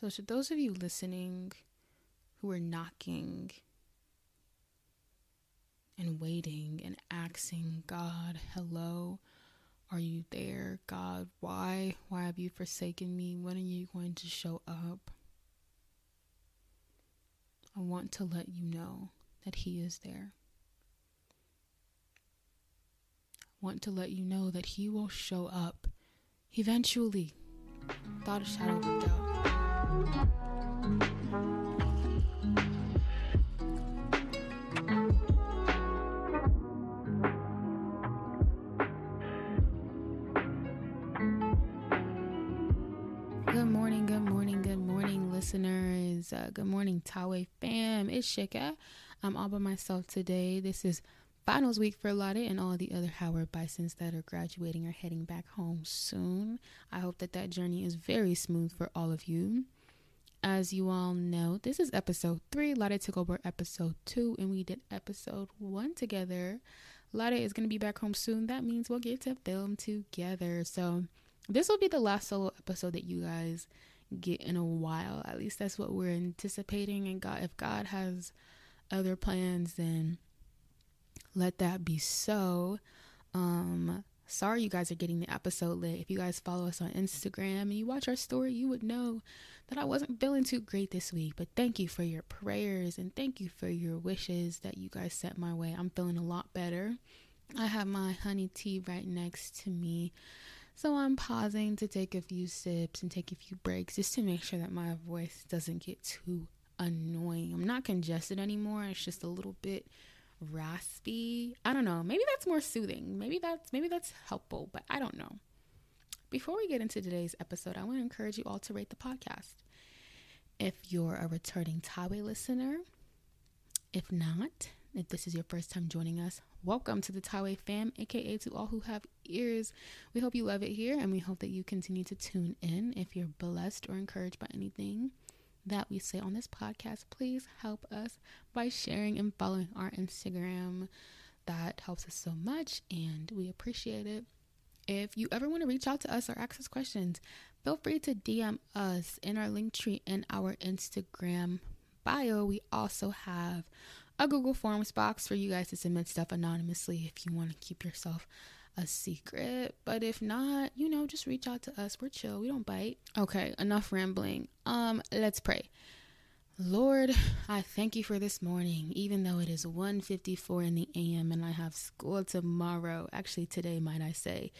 So, to those of you listening who are knocking and waiting and asking God, hello, are you there? God, why? Why have you forsaken me? When are you going to show up? I want to let you know that He is there. I want to let you know that He will show up eventually, without a shadow of a doubt. Listeners. Uh, good morning, good morning, listeners. Good morning, Tawe fam. It's Shika. I'm all by myself today. This is finals week for Lottie and all the other Howard Bisons that are graduating or heading back home soon. I hope that that journey is very smooth for all of you. As you all know, this is episode three. Lottie took over episode two, and we did episode one together. Lottie is going to be back home soon. That means we'll get to film together. So, this will be the last solo episode that you guys get in a while. At least that's what we're anticipating. And God, if God has other plans, then let that be so. Um, sorry you guys are getting the episode late. If you guys follow us on Instagram and you watch our story, you would know that I wasn't feeling too great this week. But thank you for your prayers and thank you for your wishes that you guys sent my way. I'm feeling a lot better. I have my honey tea right next to me. So I'm pausing to take a few sips and take a few breaks just to make sure that my voice doesn't get too annoying. I'm not congested anymore. It's just a little bit raspy. I don't know. Maybe that's more soothing. Maybe that's maybe that's helpful, but I don't know. Before we get into today's episode, I want to encourage you all to rate the podcast. If you're a returning Tawe listener, if not, if this is your first time joining us, welcome to the Tawe fam, aka to all who have ears. We hope you love it here and we hope that you continue to tune in. If you're blessed or encouraged by anything that we say on this podcast, please help us by sharing and following our Instagram. That helps us so much and we appreciate it. If you ever want to reach out to us or ask us questions, feel free to DM us in our link tree in our Instagram bio. We also have a Google Forms box for you guys to submit stuff anonymously if you want to keep yourself a secret. But if not, you know, just reach out to us. We're chill. We don't bite. Okay, enough rambling. Um, let's pray. Lord, I thank you for this morning, even though it is 1:54 in the AM and I have school tomorrow. Actually, today, might I say.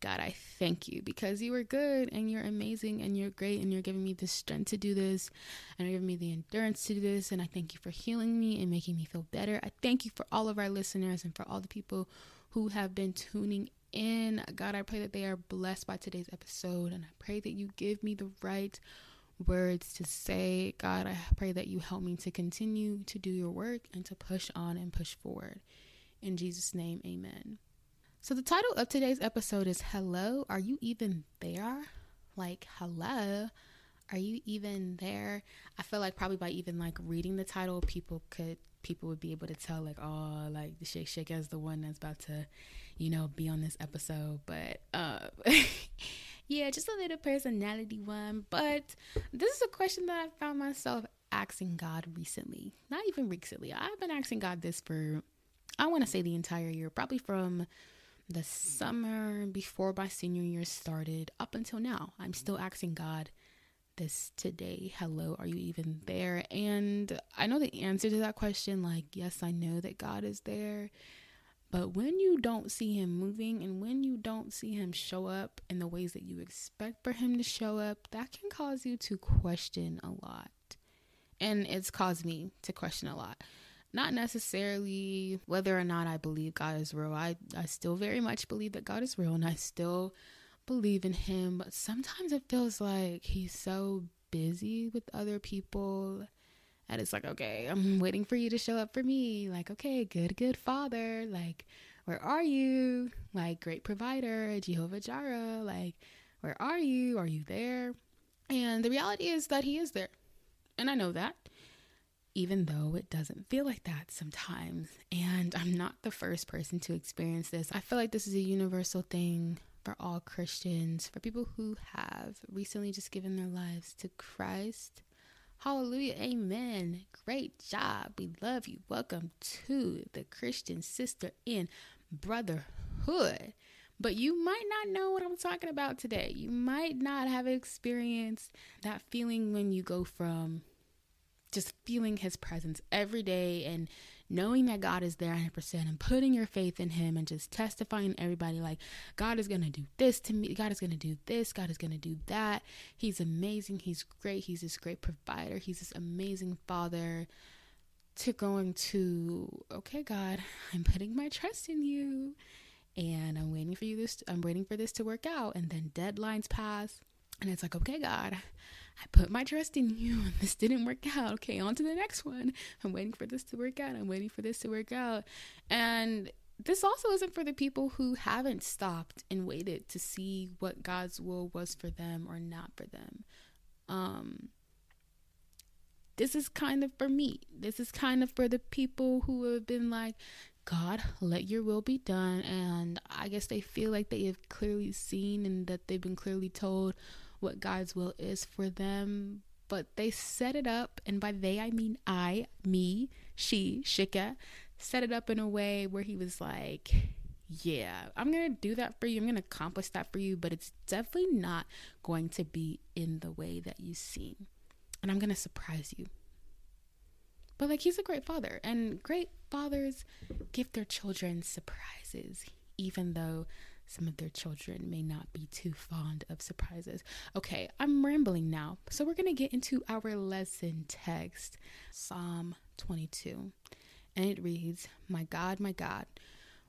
God, I thank you because you are good and you're amazing and you're great and you're giving me the strength to do this and you're giving me the endurance to do this. And I thank you for healing me and making me feel better. I thank you for all of our listeners and for all the people who have been tuning in. God, I pray that they are blessed by today's episode and I pray that you give me the right words to say. God, I pray that you help me to continue to do your work and to push on and push forward. In Jesus' name, amen. So, the title of today's episode is Hello, Are You Even There? Like, hello, are you even there? I feel like probably by even like reading the title, people could people would be able to tell like, oh, like the Shake Shake is the one that's about to, you know, be on this episode. But uh yeah, just a little personality one. But this is a question that I found myself asking God recently. Not even recently. I've been asking God this for I want to say the entire year, probably from the summer before my senior year started up until now. I'm still asking God this today. Hello, are you even there? And I know the answer to that question like, yes, I know that God is there. But when you don't see him moving and when you don't see him show up in the ways that you expect for him to show up, that can cause you to question a lot. And it's caused me to question a lot. Not necessarily whether or not I believe God is real. I, I still very much believe that God is real and I still believe in him. But sometimes it feels like he's so busy with other people and it's like, okay, I'm waiting for you to show up for me. Like, okay, good, good father. Like, where are you? Like, great provider, Jehovah Jireh. Like, where are you? Are you there? And the reality is that he is there. And I know that, even though it doesn't feel like that sometimes. And I'm not the first person to experience this. I feel like this is a universal thing for all Christians, for people who have recently just given their lives to Christ. Hallelujah. Amen. Great job. We love you. Welcome to the Christian sister in brotherhood. But you might not know what I'm talking about today. You might not have experienced that feeling when you go from just feeling his presence every day and knowing that God is there 100% and putting your faith in him and just testifying to everybody like God is going to do this to me. God is going to do this. God is going to do that. He's amazing. He's great. He's this great provider. He's this amazing father to going to okay God, I'm putting my trust in you and I'm waiting for you this I'm waiting for this to work out and then deadlines pass and it's like okay God I put my trust in you and this didn't work out. Okay on to the next one. I'm waiting for this to work out. I'm waiting for this to work out. And this also isn't for the people who haven't stopped and waited to see what God's will was for them or not for them. Um this is kind of for me. This is kind of for the people who have been like, God, let your will be done. And I guess they feel like they have clearly seen and that they've been clearly told what God's will is for them. But they set it up, and by they I mean I, me, she, Shika, set it up in a way where he was like, Yeah, I'm gonna do that for you. I'm gonna accomplish that for you, but it's definitely not going to be in the way that you see. And I'm gonna surprise you. But like he's a great father, and great fathers give their children surprises, even though some of their children may not be too fond of surprises. Okay, I'm rambling now. So we're going to get into our lesson text, Psalm 22. And it reads, My God, my God,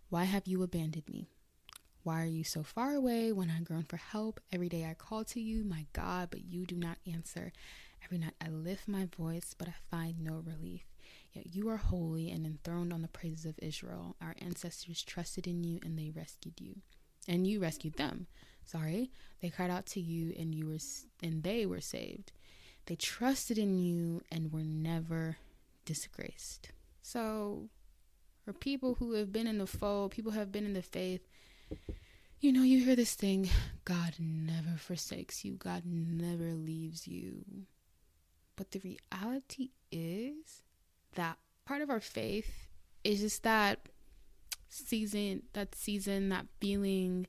why have you abandoned me? Why are you so far away when I groan for help? Every day I call to you, my God, but you do not answer. Every night I lift my voice, but I find no relief. Yet you are holy and enthroned on the praises of Israel. Our ancestors trusted in you and they rescued you. And you rescued them. Sorry. They cried out to you and you were and they were saved. They trusted in you and were never disgraced. So for people who have been in the fold, people have been in the faith, you know, you hear this thing God never forsakes you, God never leaves you. But the reality is that part of our faith is just that season, that season, that feeling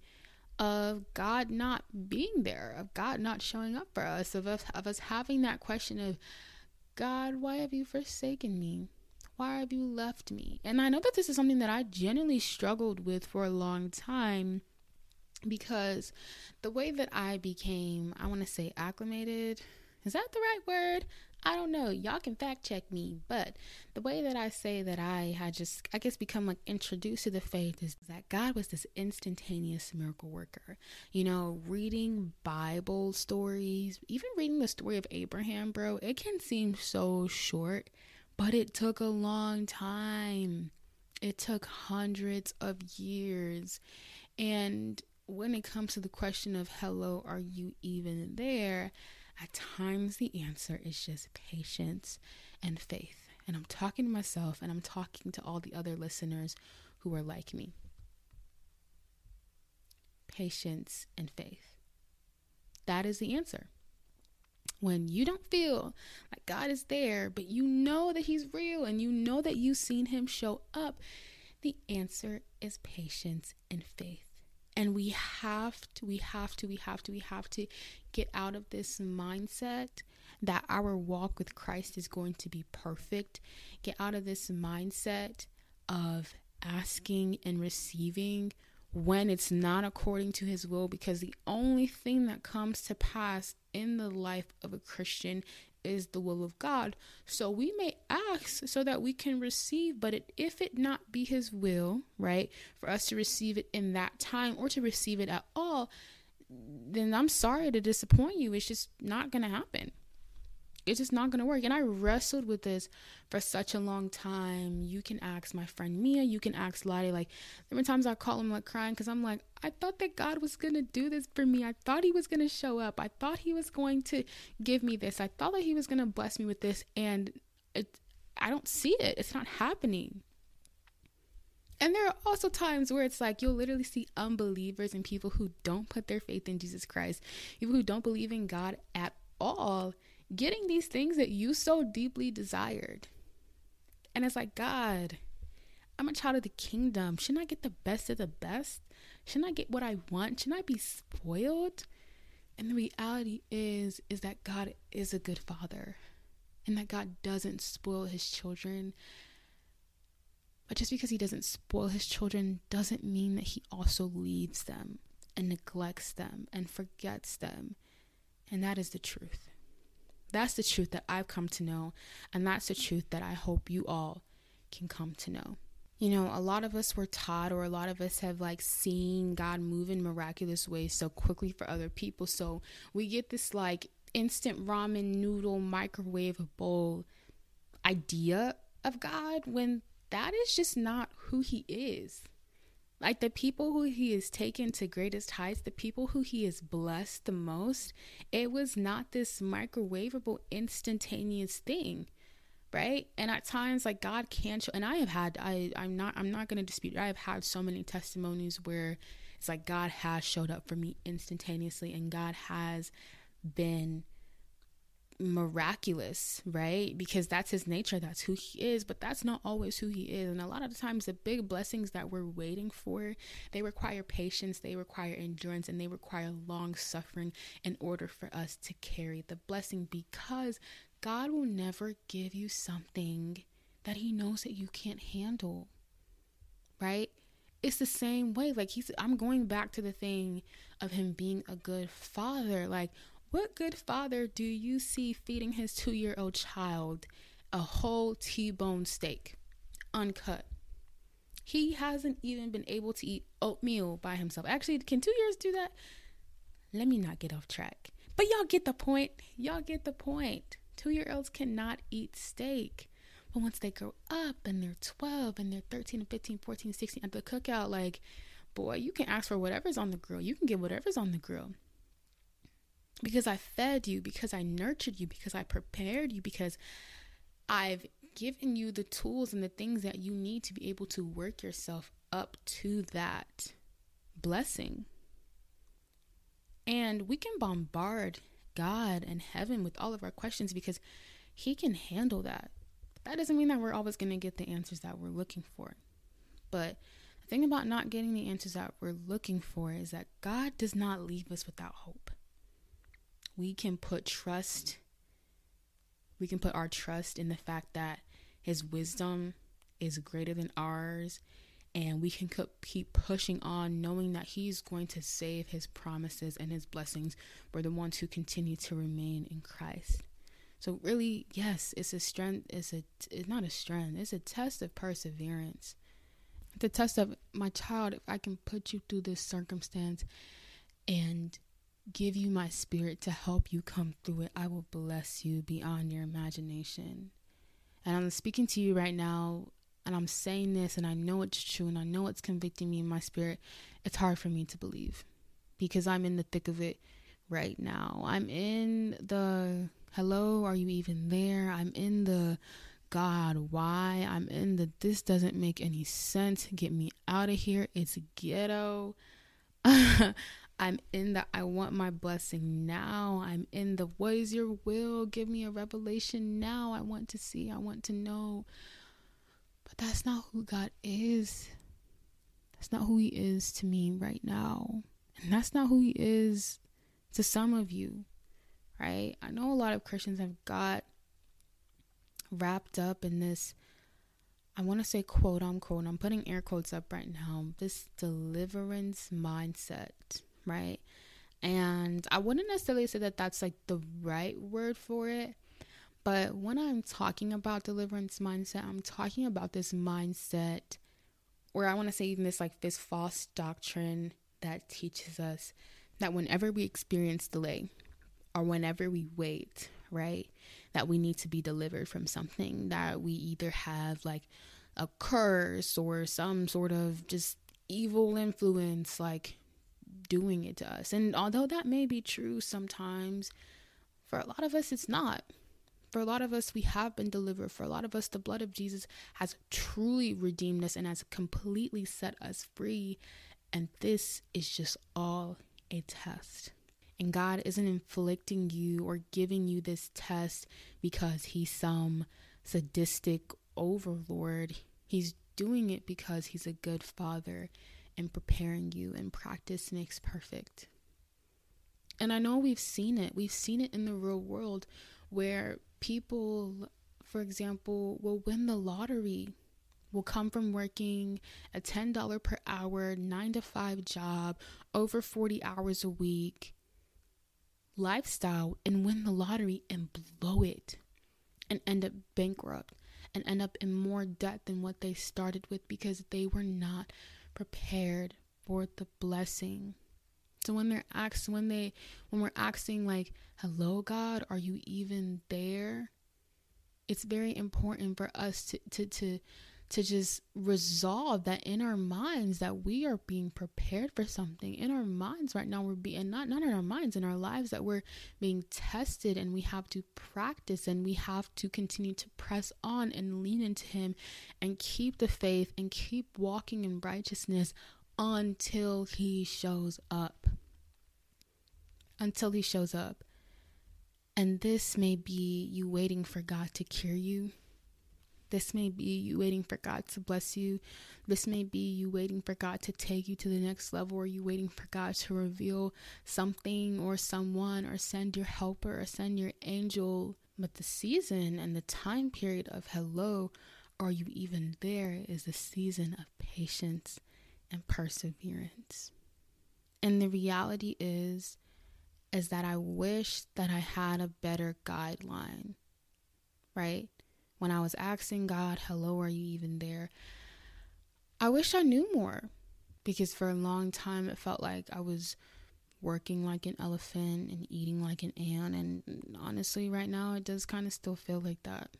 of God not being there, of God not showing up for us, of us, of us having that question of, God, why have you forsaken me? Why have you left me? And I know that this is something that I genuinely struggled with for a long time because the way that I became, I want to say acclimated, is that the right word? I don't know. Y'all can fact check me, but the way that I say that I had just, I guess, become like introduced to the faith is that God was this instantaneous miracle worker. You know, reading Bible stories, even reading the story of Abraham, bro, it can seem so short, but it took a long time. It took hundreds of years. And when it comes to the question of, hello, are you even there? At times, the answer is just patience and faith. And I'm talking to myself and I'm talking to all the other listeners who are like me. Patience and faith. That is the answer. When you don't feel like God is there, but you know that He's real and you know that you've seen Him show up, the answer is patience and faith. And we have to, we have to, we have to, we have to get out of this mindset that our walk with Christ is going to be perfect. Get out of this mindset of asking and receiving when it's not according to his will because the only thing that comes to pass in the life of a Christian is the will of God. So we may ask so that we can receive, but it, if it not be His will, right, for us to receive it in that time or to receive it at all, then I'm sorry to disappoint you. It's just not going to happen it's just not going to work. And I wrestled with this for such a long time. You can ask my friend Mia, you can ask Lottie. Like, there were times I call him like crying because I'm like, I thought that God was going to do this for me. I thought He was going to show up. I thought He was going to give me this. I thought that He was going to bless me with this. And it, I don't see it. It's not happening. And there are also times where it's like you'll literally see unbelievers and people who don't put their faith in Jesus Christ, people who don't believe in God at all, getting these things that you so deeply desired. And it's like, God, I'm a child of the kingdom. Shouldn't I get the best of the best? Shouldn't I get what I want? Shouldn't I be spoiled? And the reality is is that God is a good father and that God doesn't spoil his children. But just because he doesn't spoil his children doesn't mean that he also leaves them and neglects them and forgets them. And that is the truth. That's the truth that I've come to know. And that's the truth that I hope you all can come to know. You know, a lot of us were taught, or a lot of us have like seen God move in miraculous ways so quickly for other people. So we get this like instant ramen noodle microwave bowl idea of God when that is just not who he is. Like the people who he has taken to greatest heights, the people who he has blessed the most, it was not this microwavable instantaneous thing. Right. And at times like God can show and I have had I, I'm not I'm not gonna dispute it. I have had so many testimonies where it's like God has showed up for me instantaneously and God has been miraculous, right? Because that's his nature, that's who he is, but that's not always who he is. And a lot of the times the big blessings that we're waiting for, they require patience, they require endurance, and they require long suffering in order for us to carry the blessing because God will never give you something that he knows that you can't handle. Right? It's the same way like he's I'm going back to the thing of him being a good father. Like what good father do you see feeding his two year old child a whole T bone steak, uncut? He hasn't even been able to eat oatmeal by himself. Actually, can two years do that? Let me not get off track. But y'all get the point. Y'all get the point. Two year olds cannot eat steak. But once they grow up and they're 12 and they're 13 and 15, 14, 16 at the cookout, like, boy, you can ask for whatever's on the grill. You can get whatever's on the grill because I fed you, because I nurtured you, because I prepared you, because I've given you the tools and the things that you need to be able to work yourself up to that blessing. And we can bombard God and heaven with all of our questions because He can handle that. That doesn't mean that we're always going to get the answers that we're looking for. But the thing about not getting the answers that we're looking for is that God does not leave us without hope we can put trust we can put our trust in the fact that his wisdom is greater than ours and we can keep pushing on knowing that he's going to save his promises and his blessings for the ones who continue to remain in Christ. So really, yes, it's a strength, it's a it's not a strength, it's a test of perseverance. The test of my child, if I can put you through this circumstance and give you my spirit to help you come through it. I will bless you beyond your imagination. And I'm speaking to you right now, and I'm saying this, and I know it's true, and I know it's convicting me in my spirit. It's hard for me to believe because I'm in the thick of it right now. I'm in the hello, are you even there? I'm in the God, why? I'm in the this doesn't make any sense. Get me out of here. It's ghetto. I'm in the I want my blessing now. I'm in the what is your will? Give me a revelation now. I want to see. I want to know. But that's not who God is. That's not who He is to me right now. And that's not who He is to some of you, right? I know a lot of Christians have got wrapped up in this. I want to say quote unquote, I'm putting air quotes up right now, this deliverance mindset right? And I wouldn't necessarily say that that's like the right word for it. But when I'm talking about deliverance mindset, I'm talking about this mindset, or I want to say even this like this false doctrine that teaches us that whenever we experience delay or whenever we wait, right, that we need to be delivered from something, that we either have like a curse or some sort of just evil influence, like doing it to us. And although that may be true sometimes, for a lot of us, it's not. For a lot of us, we have been delivered. For a lot of us, the blood of Jesus has truly redeemed us and has completely set us free. And this is just all a test. And God isn't inflicting you or giving you this test because He's some sadistic overlord. He's doing it because He's a good Father and preparing you, and practice makes perfect. And I know we've seen it. We've seen it in the real world where people, for example, will win the lottery, will come from working a $10 per hour, nine to five job, over 40 hours a week lifestyle and win the lottery and blow it and end up bankrupt and end up in more debt than what they started with because they were not prepared for the blessing. So when they're asked, when they, when we're asking like, "Hello, God, are you even there?" It's very important for us to to to to just resolve that in our minds that we are being prepared for something. In our minds right now we're being not not in our minds in our lives that we're being tested and we have to practice and we have to continue to press on and lean into him and keep the faith and keep walking in righteousness until he shows up. Until he shows up. And this may be you waiting for God to cure you this may be you waiting for God to bless you. This may be you waiting for God to take you to the next level, or you waiting for God to reveal something or someone, or send your helper, or send your angel. But the season and the time period of hello, are you even there, is a season of patience and perseverance. And the reality is, is that I wish that I had a better guideline, right? When I was asking God, hello, are you even there? I wish I knew more because for a long time it felt like I was working like an elephant and eating like an ant. And honestly, right now, it does kind of still feel like that.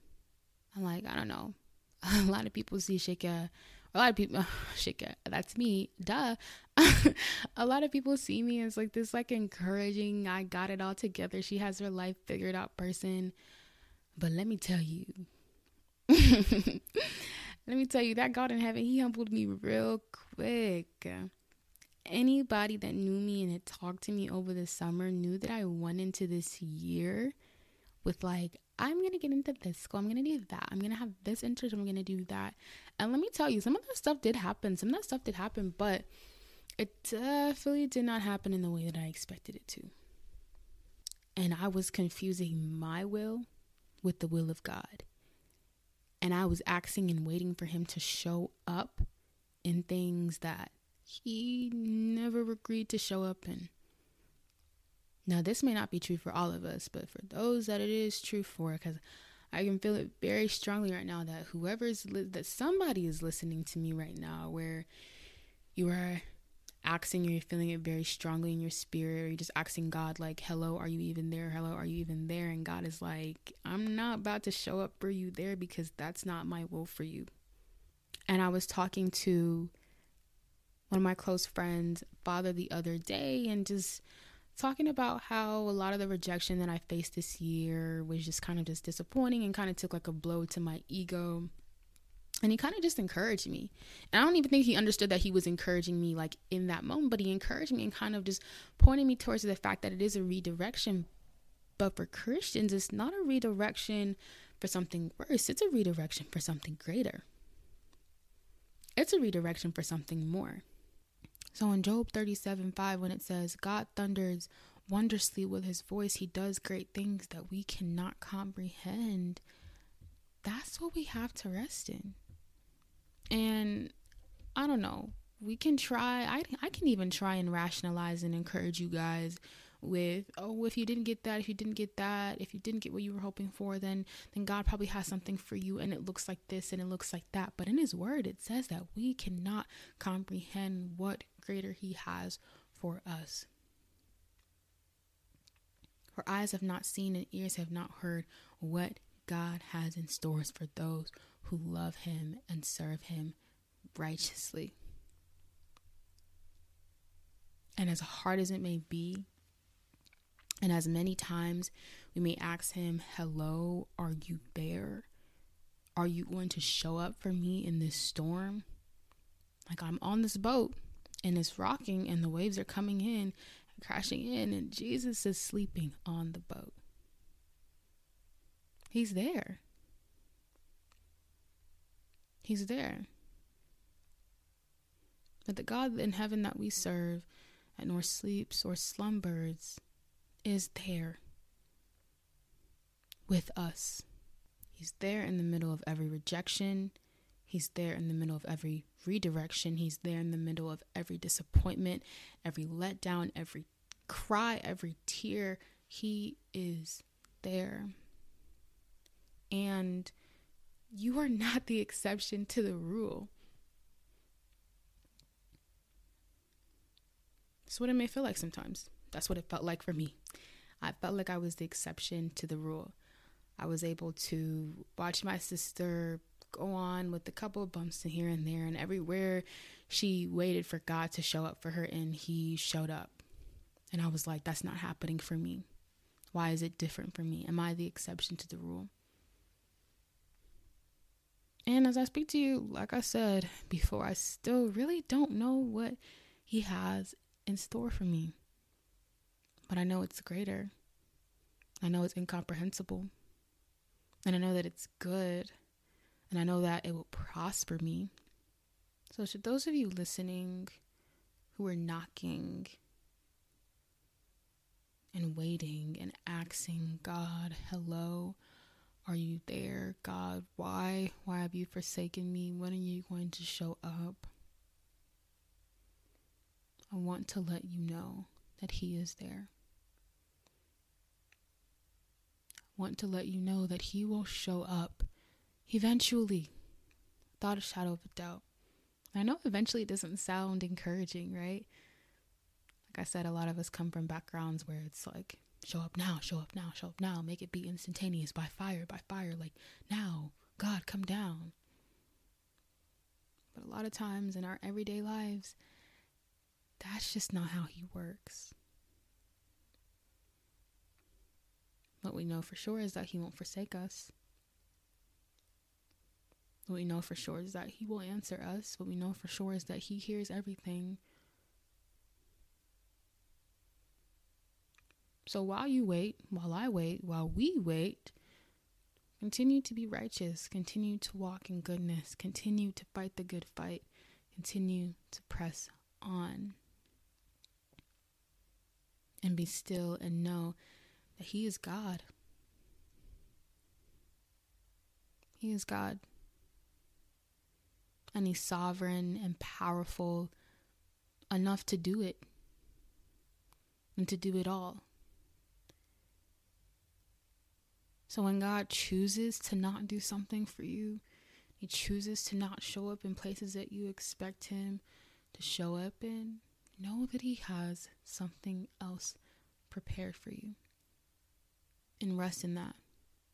I'm like, I don't know. A lot of people see Shika. A lot of people, Shika, that's me, duh. a lot of people see me as like this, like encouraging, I got it all together. She has her life figured out person. But let me tell you, let me tell you, that God in heaven, He humbled me real quick. Anybody that knew me and had talked to me over the summer knew that I went into this year with like, I'm gonna get into this school, I'm gonna do that, I'm gonna have this interest, I'm gonna do that. And let me tell you, some of that stuff did happen, some of that stuff did happen, but it definitely did not happen in the way that I expected it to. And I was confusing my will with the will of God and I was asking and waiting for him to show up in things that he never agreed to show up in. Now, this may not be true for all of us, but for those that it is true for, because I can feel it very strongly right now that whoever's li- that somebody is listening to me right now, where you are asking or you're feeling it very strongly in your spirit, or you're just asking God, like, hello, are you even there? Hello, are you even there? And God is like, I'm not about to show up for you there because that's not my will for you. And I was talking to one of my close friends, father, the other day, and just talking about how a lot of the rejection that I faced this year was just kind of just disappointing and kind of took like a blow to my ego and he kind of just encouraged me. And i don't even think he understood that he was encouraging me like in that moment but he encouraged me and kind of just pointed me towards the fact that it is a redirection. But for christians it's not a redirection for something worse. It's a redirection for something greater. It's a redirection for something more. So in job 37 5 when it says god thunders wondrously with his voice. He does great things that we cannot comprehend. That's what we have to rest in and I don't know. We can try. I I can even try and rationalize and encourage you guys with oh if you didn't get that if you didn't get that if you didn't get what you were hoping for then then God probably has something for you and it looks like this and it looks like that but in his word it says that we cannot comprehend what greater he has for us for eyes have not seen and ears have not heard what God has in stores for those who love him and serve him righteously. And as hard as it may be, and as many times We may ask Him, Hello, are you there? Are you going to show up for me in this storm? Like I'm on this boat and it's rocking and the waves are coming in crashing in, and Jesus is sleeping on the boat. He's there. He's there. But the God in heaven that we serve, that nor sleeps or slumbers, is there with us. He's there in the middle of every rejection. He's there in the middle of every redirection. He's there in the middle of every disappointment, every letdown, every cry, every tear. He is there. And you are not the exception to the rule. That's what it may feel like sometimes. That's what it felt like for me. I felt like I was the exception to the rule. I was able to watch my sister go on with a couple of bumps here and there, and everywhere she waited for God to show up for her, and He showed up. And I was like, that's not happening for me. Why is it different for me? Am I the exception to the rule? And as I speak to you, like I said before, I still really don't know what He has in store for me. But I know it's greater. I know it's incomprehensible. And I know that it's good. And I know that it will prosper me. So, should those of you listening who are knocking and waiting and asking God, hello, are you there? God, why? Why have you forsaken me? When are you going to show up? I want to let you know that He is there. I want to let you know that He will show up eventually, without a shadow of a doubt. I know eventually it doesn't sound encouraging, right? Like I said, a lot of us come from backgrounds where it's like, show up now, show up now, show up now, make it be instantaneous by fire, by fire, like now, God, come down. But a lot of times in our everyday lives, that's just not how He works. What we know for sure is that He won't forsake us. What we know for sure is that He will answer us. What we know for sure is that He hears everything. So while you wait, while I wait, while we wait, continue to be righteous, continue to walk in goodness, continue to fight the good fight, continue to press on. And be still and know that He is God. He is God and he's sovereign and powerful enough to do it and to do it all. So when God chooses to not do something for you, he chooses to not show up in places that you expect him to show up in, know that he has something else prepared for you. And rest in that.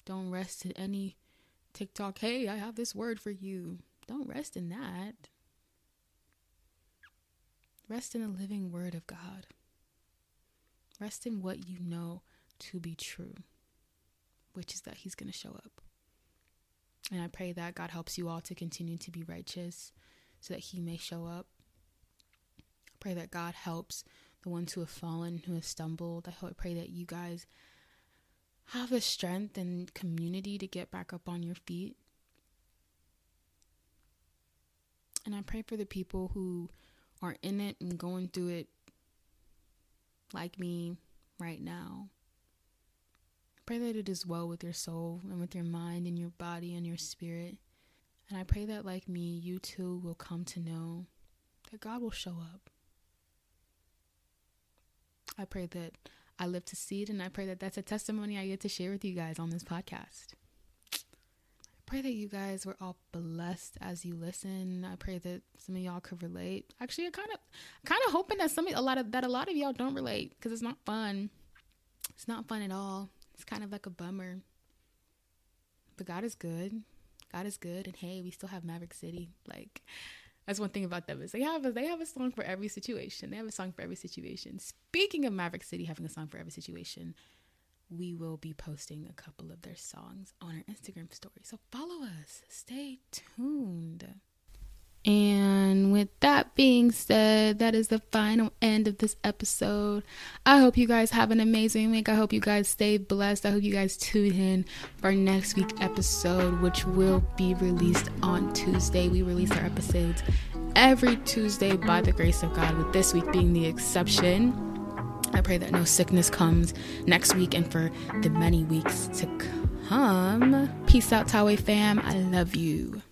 Don't rest in any TikTok, hey, I have this word for you. Don't rest in that. Rest in the living word of God. Rest in what you know to be true, which is that He's going to show up. And I pray that God helps you all to continue to be righteous so that He may show up. I pray that God helps the ones who have fallen, who have stumbled. I hope, pray that you guys have the strength and community to get back up on your feet. And I pray for the people who are in it and going through it like me right now. Pray that it is well with your soul and with your mind and your body and your spirit. And I pray that, like me, you too will come to know that God will show up. I pray that I live to see it, and I pray that that's a testimony I get to share with you guys on this podcast I pray that you guys were all blessed as you listen. I pray that some of y'all could relate. Actually, I kind of, kind of hoping that some, a lot of that, a lot of y'all don't relate because it's not fun. It's not fun at all. It's kind of like a bummer. But God is good. God is good, and hey, we still have Maverick City. Like, that's one thing about them is they have a, they have a song for every situation. They have a song for every situation. Speaking of Maverick City having a song for every situation, we will be posting a couple of their songs on our Instagram story. So follow us. Stay tuned. And with that being said, that is the final end of this episode. I hope you guys have an amazing week. I hope you guys stay blessed. I hope you guys tune in for next week's episode, which will be released on Tuesday. We release our episodes every Tuesday by the grace of God, with this week being the exception. I pray that no sickness comes next week and for the many weeks to come. Peace out, Tawe fam. I love you.